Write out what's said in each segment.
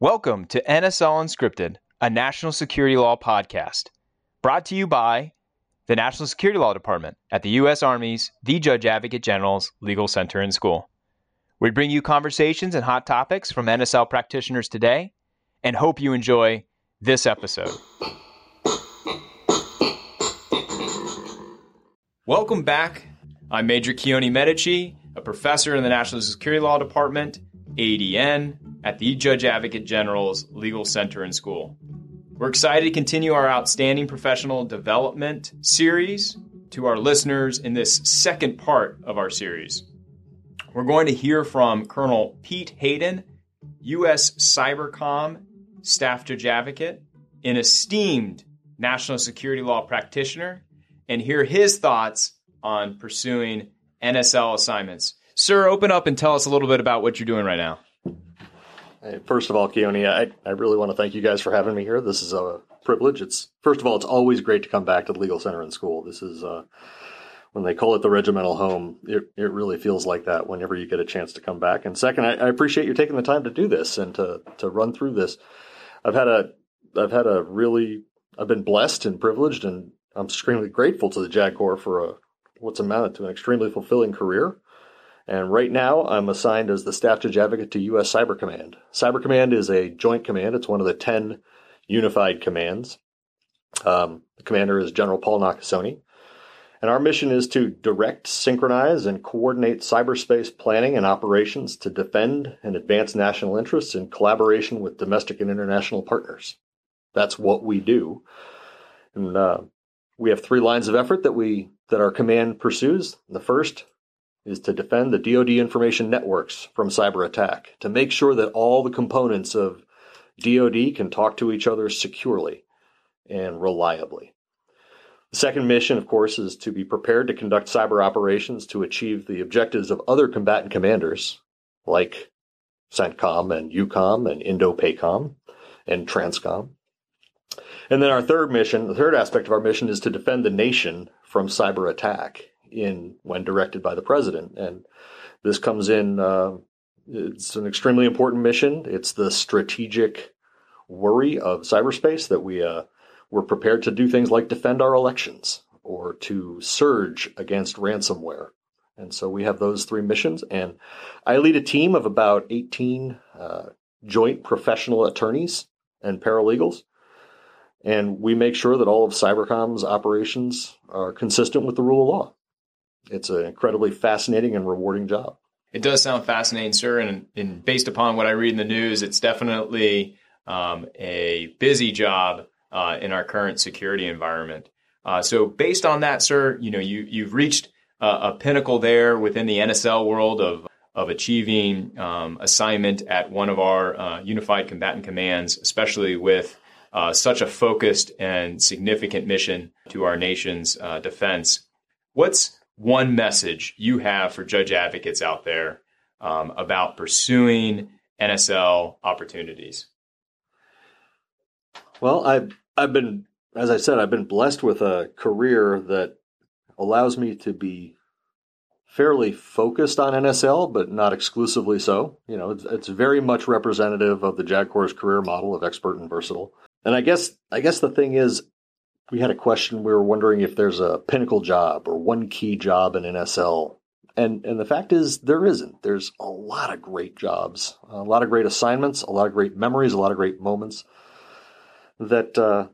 Welcome to NSL Unscripted, a national security law podcast, brought to you by the National Security Law Department at the U.S. Army's The Judge Advocate General's Legal Center and School. We bring you conversations and hot topics from NSL practitioners today and hope you enjoy this episode. Welcome back. I'm Major Keoni Medici, a professor in the National Security Law Department, ADN, at the Judge Advocate General's Legal Center and School. We're excited to continue our outstanding professional development series to our listeners in this second part of our series. We're going to hear from Colonel Pete Hayden, U.S. Cybercom Staff Judge Advocate, an esteemed national security law practitioner, and hear his thoughts on pursuing NSL assignments. Sir, open up and tell us a little bit about what you're doing right now. First of all, Keoni, I, I really want to thank you guys for having me here. This is a privilege. It's first of all, it's always great to come back to the legal center and school. This is uh, when they call it the regimental home. It it really feels like that whenever you get a chance to come back. And second, I, I appreciate you taking the time to do this and to to run through this. I've had a I've had a really I've been blessed and privileged, and I'm extremely grateful to the JAG Corps for a what's amounted to an extremely fulfilling career. And right now, I'm assigned as the Staff Judge Advocate to U.S. Cyber Command. Cyber Command is a joint command. It's one of the 10 unified commands. Um, the commander is General Paul Nakasone. And our mission is to direct, synchronize, and coordinate cyberspace planning and operations to defend and advance national interests in collaboration with domestic and international partners. That's what we do. And uh, we have three lines of effort that we that our command pursues. The first is to defend the DoD information networks from cyber attack, to make sure that all the components of DoD can talk to each other securely and reliably. The second mission, of course, is to be prepared to conduct cyber operations to achieve the objectives of other combatant commanders like CENTCOM and EUCOM and INDOPACOM and TRANSCOM. And then our third mission, the third aspect of our mission is to defend the nation from cyber attack in when directed by the president. And this comes in. Uh, it's an extremely important mission. It's the strategic worry of cyberspace that we uh, we're prepared to do things like defend our elections or to surge against ransomware. And so we have those three missions. And I lead a team of about 18 uh, joint professional attorneys and paralegals. And we make sure that all of Cybercom's operations are consistent with the rule of law it's an incredibly fascinating and rewarding job. It does sound fascinating, sir. And, and based upon what I read in the news, it's definitely um, a busy job uh, in our current security environment. Uh, so, based on that, sir, you know you you've reached a pinnacle there within the NSL world of of achieving um, assignment at one of our uh, unified combatant commands, especially with uh, such a focused and significant mission to our nation's uh, defense. What's one message you have for judge advocates out there um, about pursuing NSL opportunities? Well, I've I've been, as I said, I've been blessed with a career that allows me to be fairly focused on NSL, but not exclusively so. You know, it's, it's very much representative of the JAG Corps' career model of expert and versatile. And I guess I guess the thing is, we had a question. We were wondering if there's a pinnacle job or one key job in NSL. And, and the fact is, there isn't. There's a lot of great jobs, a lot of great assignments, a lot of great memories, a lot of great moments that uh,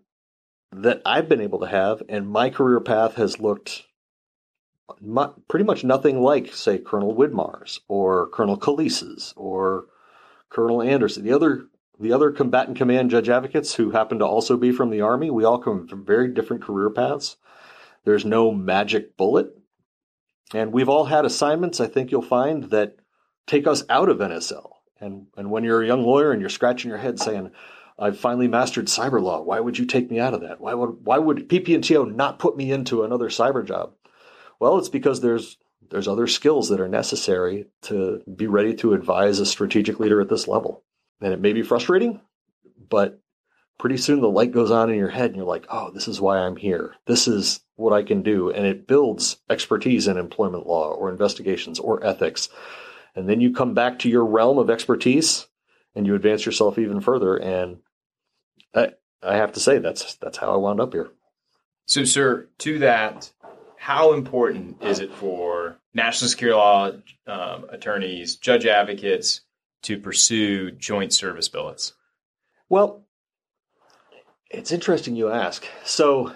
that I've been able to have. And my career path has looked pretty much nothing like, say, Colonel Widmar's or Colonel Kalisa's or Colonel Anderson. The other the other combatant command judge advocates who happen to also be from the Army, we all come from very different career paths. There's no magic bullet. And we've all had assignments, I think you'll find, that take us out of NSL. And, and when you're a young lawyer and you're scratching your head saying, I've finally mastered cyber law. Why would you take me out of that? Why would why would PP&TO not put me into another cyber job? Well, it's because there's there's other skills that are necessary to be ready to advise a strategic leader at this level and it may be frustrating, but pretty soon the light goes on in your head and you're like, oh, this is why I'm here. This is what I can do. And it builds expertise in employment law or investigations or ethics. And then you come back to your realm of expertise and you advance yourself even further. And I, I have to say that's that's how I wound up here. So, sir, to that, how important is it for national security law um, attorneys, judge advocates to pursue joint service billets? Well, it's interesting you ask. So,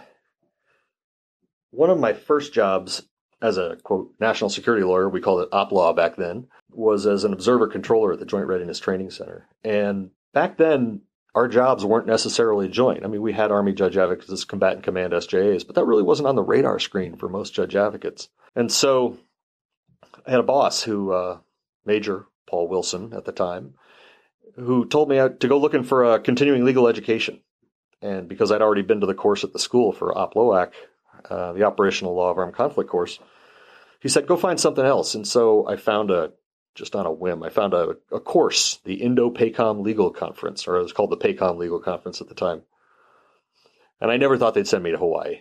one of my first jobs as a quote national security lawyer, we called it op law back then, was as an observer controller at the Joint Readiness Training Center. And back then, our jobs weren't necessarily joint. I mean, we had Army judge advocates, combatant command SJAs, but that really wasn't on the radar screen for most judge advocates. And so I had a boss who, uh, Major Paul Wilson at the time, who told me to go looking for a continuing legal education. And because I'd already been to the course at the school for OPLOAC, uh, the Operational Law of Armed Conflict course, he said, go find something else. And so I found a, just on a whim, I found a, a course, the Indo-PACOM Legal Conference, or it was called the PACOM Legal Conference at the time. And I never thought they'd send me to Hawaii.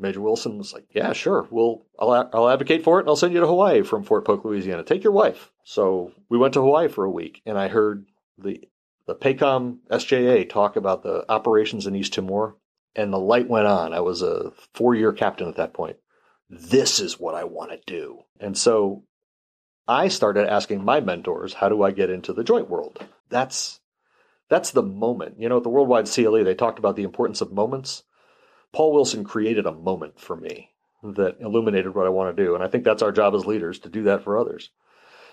Major Wilson was like, "Yeah, sure. We'll I'll, I'll advocate for it, and I'll send you to Hawaii from Fort Polk, Louisiana. Take your wife." So we went to Hawaii for a week, and I heard the the PACOM SJA talk about the operations in East Timor, and the light went on. I was a four year captain at that point. This is what I want to do, and so I started asking my mentors, "How do I get into the joint world?" That's that's the moment. You know, at the Worldwide CLE, they talked about the importance of moments Paul Wilson created a moment for me that illuminated what I want to do. And I think that's our job as leaders to do that for others.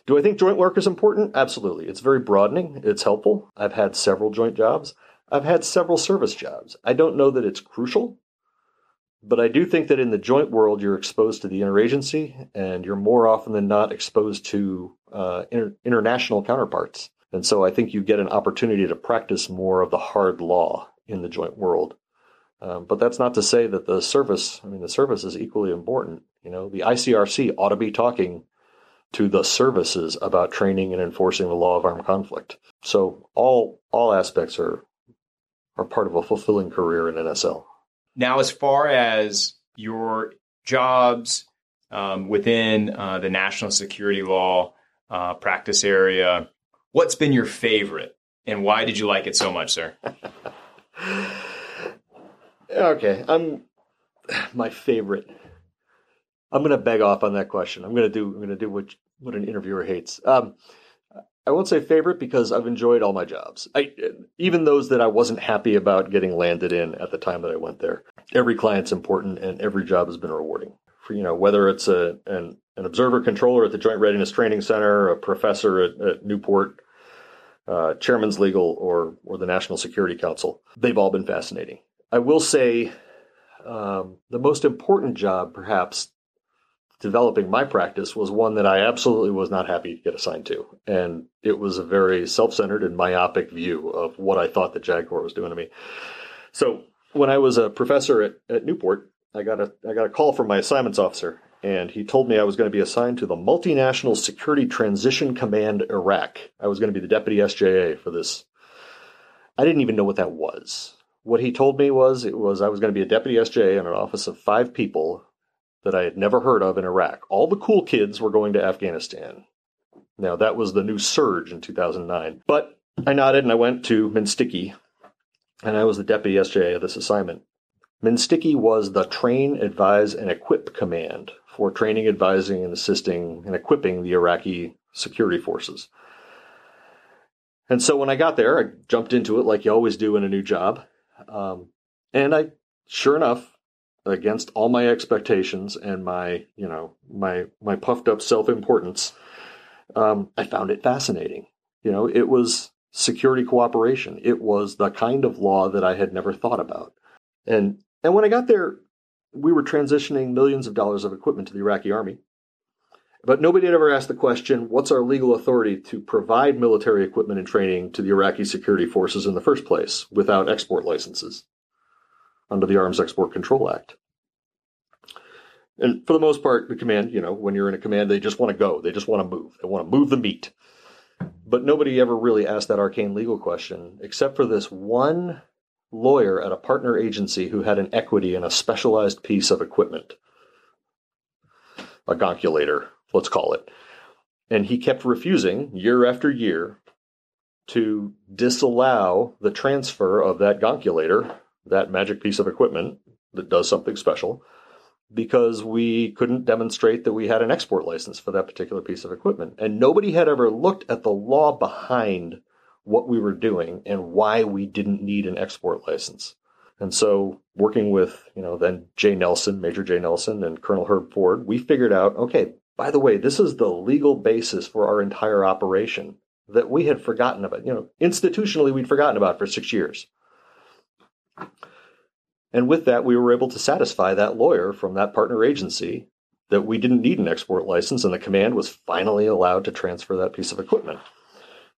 Do I think joint work is important? Absolutely. It's very broadening. It's helpful. I've had several joint jobs. I've had several service jobs. I don't know that it's crucial, but I do think that in the joint world, you're exposed to the interagency and you're more often than not exposed to uh, inter- international counterparts. And so I think you get an opportunity to practice more of the hard law in the joint world. Um, but that's not to say that the service, I mean, the service is equally important. You know, the ICRC ought to be talking to the services about training and enforcing the law of armed conflict. So all all aspects are are part of a fulfilling career in NSL. Now, as far as your jobs um, within uh, the national security law uh, practice area, what's been your favorite, and why did you like it so much, sir? Okay, I'm my favorite. I'm going to beg off on that question. I'm going to do. I'm going to do what what an interviewer hates. Um, I won't say favorite because I've enjoyed all my jobs. I even those that I wasn't happy about getting landed in at the time that I went there. Every client's important, and every job has been rewarding. For you know whether it's a an an observer controller at the Joint Readiness Training Center, a professor at, at Newport, uh, chairman's legal, or or the National Security Council, they've all been fascinating. I will say um, the most important job, perhaps, developing my practice was one that I absolutely was not happy to get assigned to. And it was a very self centered and myopic view of what I thought the JAG Corps was doing to me. So when I was a professor at, at Newport, I got a I got a call from my assignments officer, and he told me I was going to be assigned to the Multinational Security Transition Command Iraq. I was going to be the deputy SJA for this. I didn't even know what that was what he told me was it was I was going to be a deputy SJ in an office of five people that I had never heard of in Iraq. All the cool kids were going to Afghanistan. Now that was the new surge in 2009. But I nodded and I went to Minsticky, and I was the deputy SJ of this assignment. Minsticky was the train, advise, and equip command for training, advising, and assisting and equipping the Iraqi security forces. And so when I got there, I jumped into it like you always do in a new job. Um, and I, sure enough, against all my expectations and my, you know, my my puffed up self importance, um, I found it fascinating. You know, it was security cooperation. It was the kind of law that I had never thought about. And and when I got there, we were transitioning millions of dollars of equipment to the Iraqi army. But nobody had ever asked the question what's our legal authority to provide military equipment and training to the Iraqi security forces in the first place without export licenses under the Arms Export Control Act? And for the most part, the command, you know, when you're in a command, they just want to go. They just want to move. They want to move the meat. But nobody ever really asked that arcane legal question, except for this one lawyer at a partner agency who had an equity in a specialized piece of equipment a gonculator let's call it. And he kept refusing year after year to disallow the transfer of that gonculator, that magic piece of equipment that does something special, because we couldn't demonstrate that we had an export license for that particular piece of equipment. And nobody had ever looked at the law behind what we were doing and why we didn't need an export license. And so, working with, you know, then Jay Nelson, Major Jay Nelson, and Colonel Herb Ford, we figured out okay, by the way, this is the legal basis for our entire operation that we had forgotten about. You know, institutionally, we'd forgotten about for six years. And with that, we were able to satisfy that lawyer from that partner agency that we didn't need an export license, and the command was finally allowed to transfer that piece of equipment.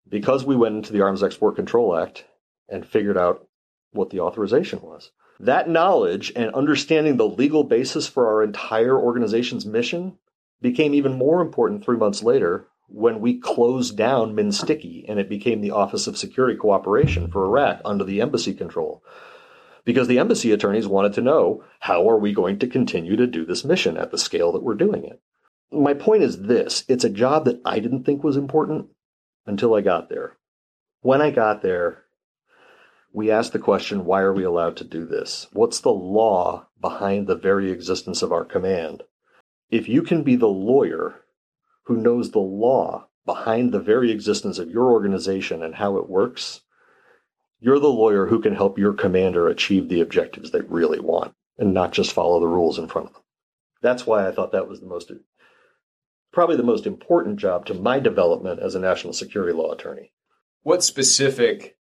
Because we went into the Arms Export Control Act and figured out what the authorization was. That knowledge and understanding the legal basis for our entire organization's mission became even more important three months later when we closed down MNSTCI and it became the Office of Security Cooperation for Iraq under the embassy control. Because the embassy attorneys wanted to know how are we going to continue to do this mission at the scale that we're doing it. My point is this it's a job that I didn't think was important until I got there. When I got there, we asked the question why are we allowed to do this? What's the law behind the very existence of our command? If you can be the lawyer who knows the law behind the very existence of your organization and how it works, you're the lawyer who can help your commander achieve the objectives they really want and not just follow the rules in front of them. That's why I thought that was the most, probably the most important job to my development as a national security law attorney. What specific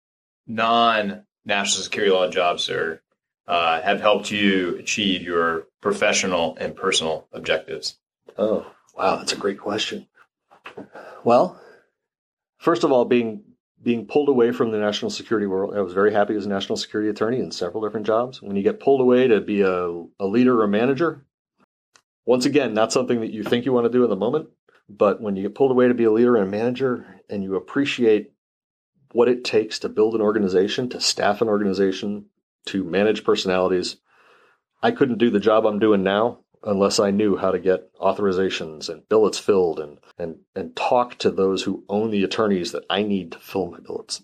non national security law jobs, sir, uh, have helped you achieve your professional and personal objectives? Oh, wow, that's a great question. Well, first of all, being being pulled away from the national security world, I was very happy as a national security attorney in several different jobs. When you get pulled away to be a, a leader or manager, once again, not something that you think you want to do in the moment, but when you get pulled away to be a leader and a manager and you appreciate what it takes to build an organization, to staff an organization, to manage personalities. I couldn't do the job I'm doing now unless I knew how to get authorizations and billets filled and, and, and talk to those who own the attorneys that I need to fill my billets.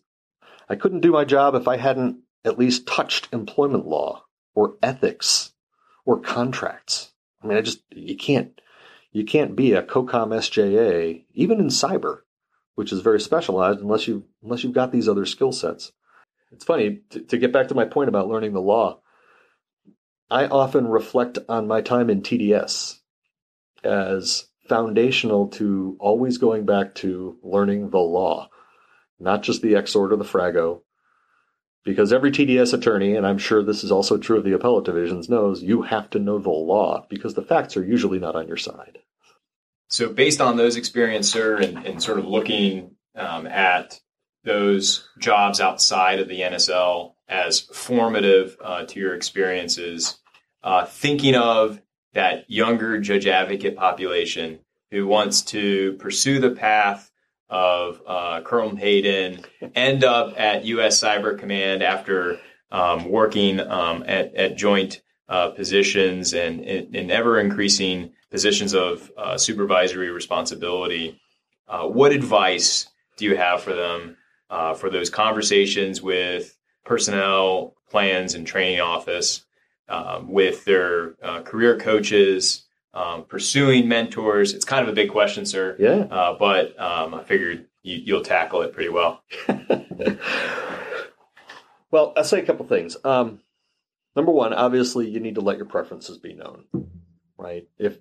I couldn't do my job if I hadn't at least touched employment law or ethics or contracts. I mean, I just, you can't, you can't be a COCOM SJA, even in cyber, which is very specialized unless you unless you've got these other skill sets. It's funny to, to get back to my point about learning the law. I often reflect on my time in TDS as foundational to always going back to learning the law, not just the EXORD or the frago. Because every TDS attorney, and I'm sure this is also true of the appellate divisions, knows you have to know the law because the facts are usually not on your side. So, based on those experiences, sir, and, and sort of looking um, at those jobs outside of the NSL as formative uh, to your experiences, uh, thinking of that younger judge advocate population who wants to pursue the path of uh, Colonel Hayden, end up at U.S. Cyber Command after um, working um, at, at, joint uh, positions and in ever increasing positions of uh, supervisory responsibility, uh, what advice do you have for them uh, for those conversations with personnel plans and training office, um, with their uh, career coaches, um, pursuing mentors? It's kind of a big question, sir. Yeah. Uh, but um, I figured you, will tackle it pretty well. well, I'll say a couple things. Um, number one, obviously, you need to let your preferences be known right? If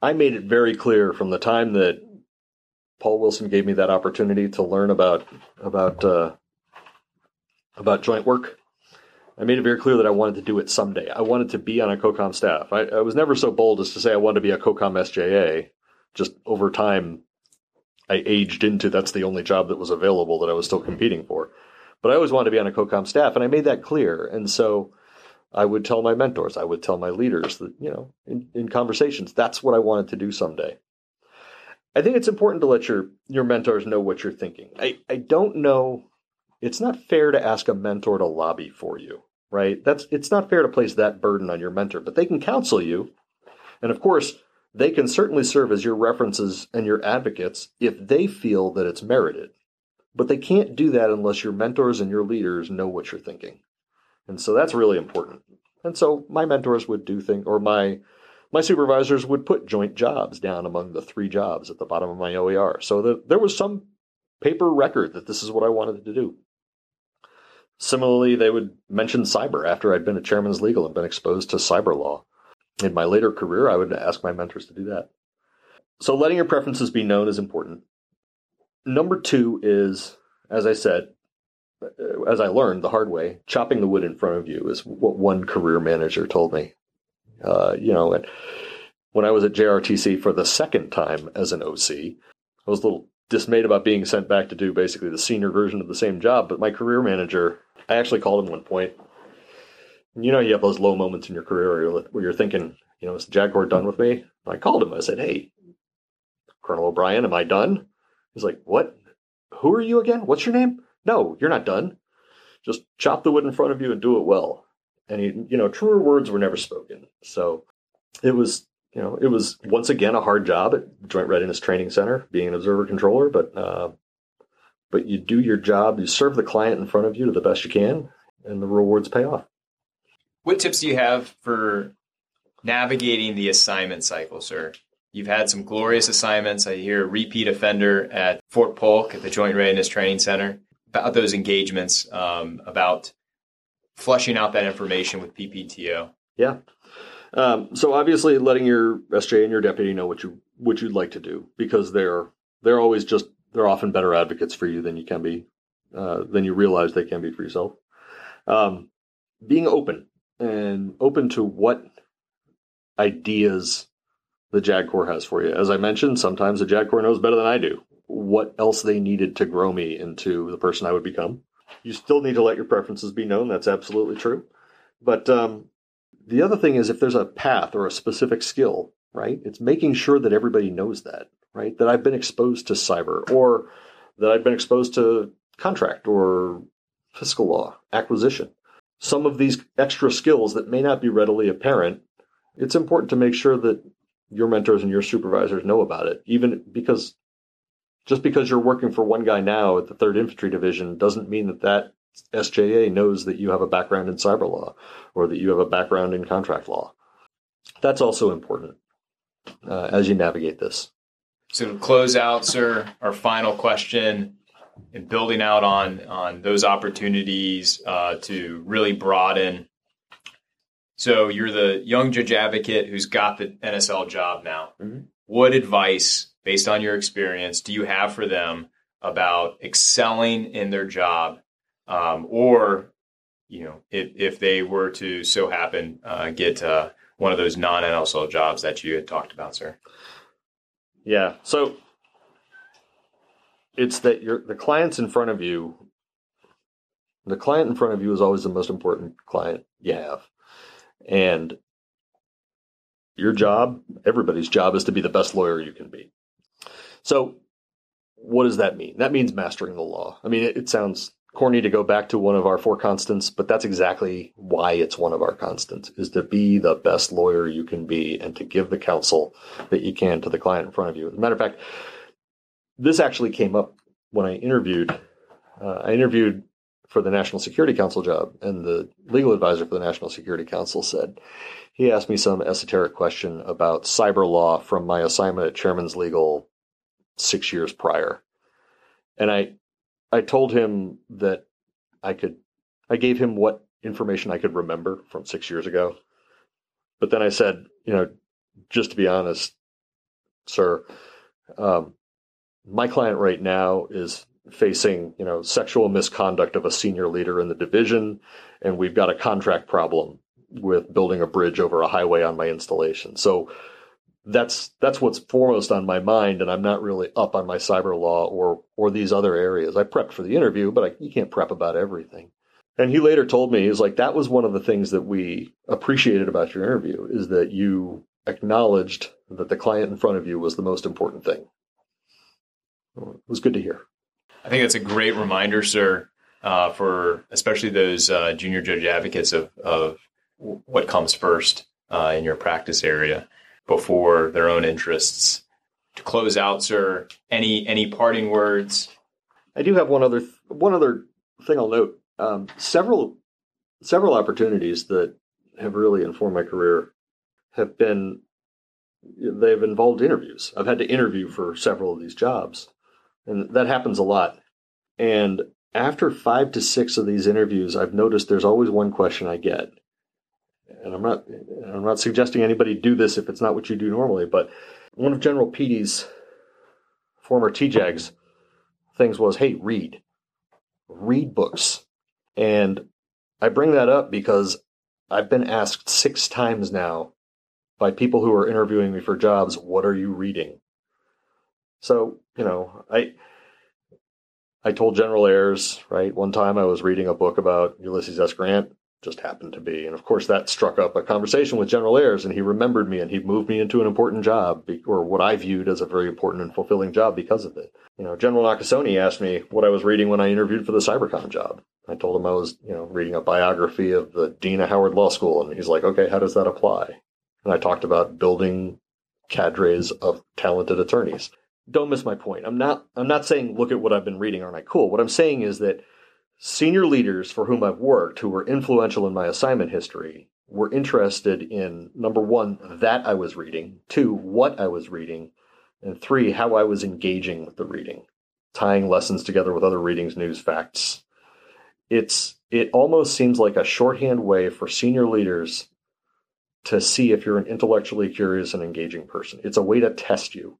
I made it very clear from the time that Paul Wilson gave me that opportunity to learn about about uh, about joint work, I made it very clear that I wanted to do it someday. I wanted to be on a COCOM staff. I, I was never so bold as to say I wanted to be a COCOM SJA. Just over time, I aged into that's the only job that was available that I was still competing for. But I always wanted to be on a COCOM staff, and I made that clear. And so I would tell my mentors, I would tell my leaders that, you know, in, in conversations, that's what I wanted to do someday. I think it's important to let your, your mentors know what you're thinking. I, I don't know, it's not fair to ask a mentor to lobby for you, right? That's it's not fair to place that burden on your mentor, but they can counsel you. And of course, they can certainly serve as your references and your advocates if they feel that it's merited. But they can't do that unless your mentors and your leaders know what you're thinking. And so that's really important. And so my mentors would do things, or my my supervisors would put joint jobs down among the three jobs at the bottom of my OER, so that there was some paper record that this is what I wanted to do. Similarly, they would mention cyber after I'd been at Chairman's Legal and been exposed to cyber law. In my later career, I would ask my mentors to do that. So letting your preferences be known is important. Number two is, as I said, as I learned the hard way, chopping the wood in front of you is what one career manager told me. Uh, you know, when I was at JRTC for the second time as an OC, I was a little dismayed about being sent back to do basically the senior version of the same job. But my career manager, I actually called him one point. You know, you have those low moments in your career where you're, thinking, you know, is the JAG done with me? I called him. I said, hey, Colonel O'Brien, am I done? He's like, what? Who are you again? What's your name? No, you're not done. Just chop the wood in front of you and do it well. And he, you know, truer words were never spoken. So it was, you know, it was once again a hard job at Joint Readiness Training Center, being an observer controller, but uh, but you do your job, you serve the client in front of you to the best you can, and the rewards pay off. What tips do you have for navigating the assignment cycle, sir? You've had some glorious assignments. I hear a repeat offender at Fort Polk at the Joint Readiness Training Center about those engagements, um, about flushing out that information with PPTO. Yeah. Um, so obviously, letting your SJ and your deputy know what you what you'd like to do because they're they're always just they're often better advocates for you than you can be uh, than you realize they can be for yourself. Um, being open and open to what ideas the JAG Corps has for you. As I mentioned, sometimes the JAG Corps knows better than I do what else they needed to grow me into the person I would become. You still need to let your preferences be known. That's absolutely true. But um, the other thing is if there's a path or a specific skill, right? It's making sure that everybody knows that, right? That I've been exposed to cyber or that I've been exposed to contract or fiscal law, acquisition. Some of these extra skills that may not be readily apparent, it's important to make sure that your mentors and your supervisors know about it, even because just because you're working for one guy now at the 3rd Infantry Division doesn't mean that that SJA knows that you have a background in cyber law or that you have a background in contract law. That's also important uh, as you navigate this. So to close out, sir, our final question and building out on on those opportunities uh, to really broaden. So you're the young judge advocate who's got the NSL job now. Mm-hmm. What advice based on your experience, do you have for them about excelling in their job, um, or you know, if if they were to so happen uh, get uh, one of those non NSL jobs that you had talked about, sir? Yeah. So it's that your the clients in front of you. The client in front of you is always the most important client you have, and your job, everybody's job, is to be the best lawyer you can be. So, what does that mean? That means mastering the law. I mean, it, it sounds corny to go back to one of our four constants, but that's exactly why it's one of our constants is to be the best lawyer you can be and to give the counsel that you can to the client in front of you. As a matter of fact, this actually came up when I interviewed. Uh, I interviewed for the National Security Council job, and the legal advisor for the National Security Council said he asked me some esoteric question about cyber law from my assignment at Chairman's Legal six years prior. And I I told him that I could I gave him what information I could remember from six years ago. But then I said, you know, just to be honest, sir, um, my client right now is facing, you know, sexual misconduct of a senior leader in the division, and we've got a contract problem with building a bridge over a highway on my installation. So that's that's what's foremost on my mind, and I'm not really up on my cyber law or or these other areas. I prepped for the interview, but I, you can't prep about everything. And he later told me, he's like, that was one of the things that we appreciated about your interview is that you acknowledged that the client in front of you was the most important thing. It was good to hear. I think that's a great reminder, sir, uh, for especially those uh, junior judge advocates of, of what comes first uh, in your practice area before their own interests. To close out, sir, any any parting words I do have one other one other thing I'll note. Um, several several opportunities that have really informed my career have been they've involved interviews. I've had to interview for several of these jobs, and that happens a lot. And after five to six of these interviews, I've noticed there's always one question I get, and I'm not I'm not suggesting anybody do this if it's not what you do normally, but one of General Pede's former TJAGs things was, hey, read, read books, and I bring that up because I've been asked six times now by people who are interviewing me for jobs, what are you reading? So, you know, I I told General Ayres, right, one time I was reading a book about Ulysses S. Grant, just happened to be. And of course, that struck up a conversation with General Ayres, and he remembered me and he moved me into an important job, or what I viewed as a very important and fulfilling job because of it. You know, General Nakasone asked me what I was reading when I interviewed for the Cybercom job. I told him I was, you know, reading a biography of the Dean of Howard Law School, and he's like, okay, how does that apply? And I talked about building cadres of talented attorneys. Don't miss my point. I'm not I'm not saying look at what I've been reading, aren't I cool? What I'm saying is that senior leaders for whom I've worked who were influential in my assignment history were interested in number one, that I was reading, two, what I was reading, and three, how I was engaging with the reading, tying lessons together with other readings, news, facts. It's it almost seems like a shorthand way for senior leaders to see if you're an intellectually curious and engaging person. It's a way to test you.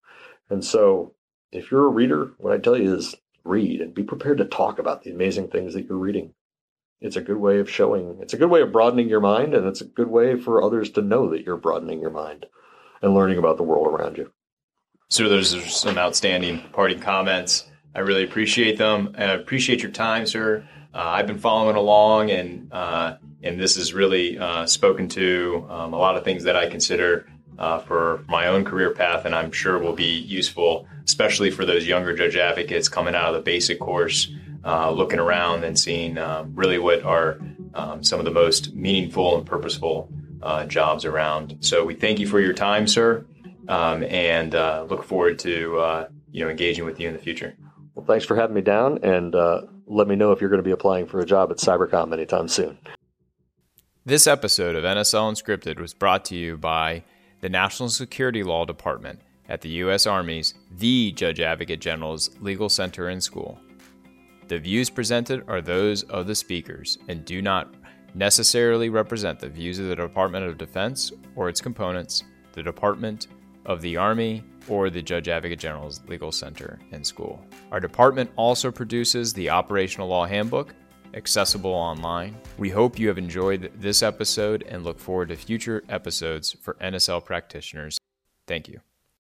And so, if you're a reader, what I tell you is read and be prepared to talk about the amazing things that you're reading. It's a good way of showing, it's a good way of broadening your mind, and it's a good way for others to know that you're broadening your mind and learning about the world around you. So, those are some outstanding parting comments. I really appreciate them. I appreciate your time, sir. Uh, I've been following along, and uh, and this has really uh, spoken to um, a lot of things that I consider uh, for my own career path, and I'm sure will be useful, especially for those younger judge advocates coming out of the basic course, uh, looking around and seeing um, really what are um, some of the most meaningful and purposeful uh, jobs around. So we thank you for your time, sir, um, and uh, look forward to uh, you know engaging with you in the future. Well, thanks for having me down, and uh, let me know if you're going to be applying for a job at Cybercom anytime soon. This episode of NSL Unscripted was brought to you by the National Security Law Department at the U.S. Army's The Judge Advocate General's Legal Center and School. The views presented are those of the speakers and do not necessarily represent the views of the Department of Defense or its components, the Department of the Army, or the Judge Advocate General's Legal Center and School. Our department also produces the Operational Law Handbook, accessible online. We hope you have enjoyed this episode and look forward to future episodes for NSL practitioners. Thank you.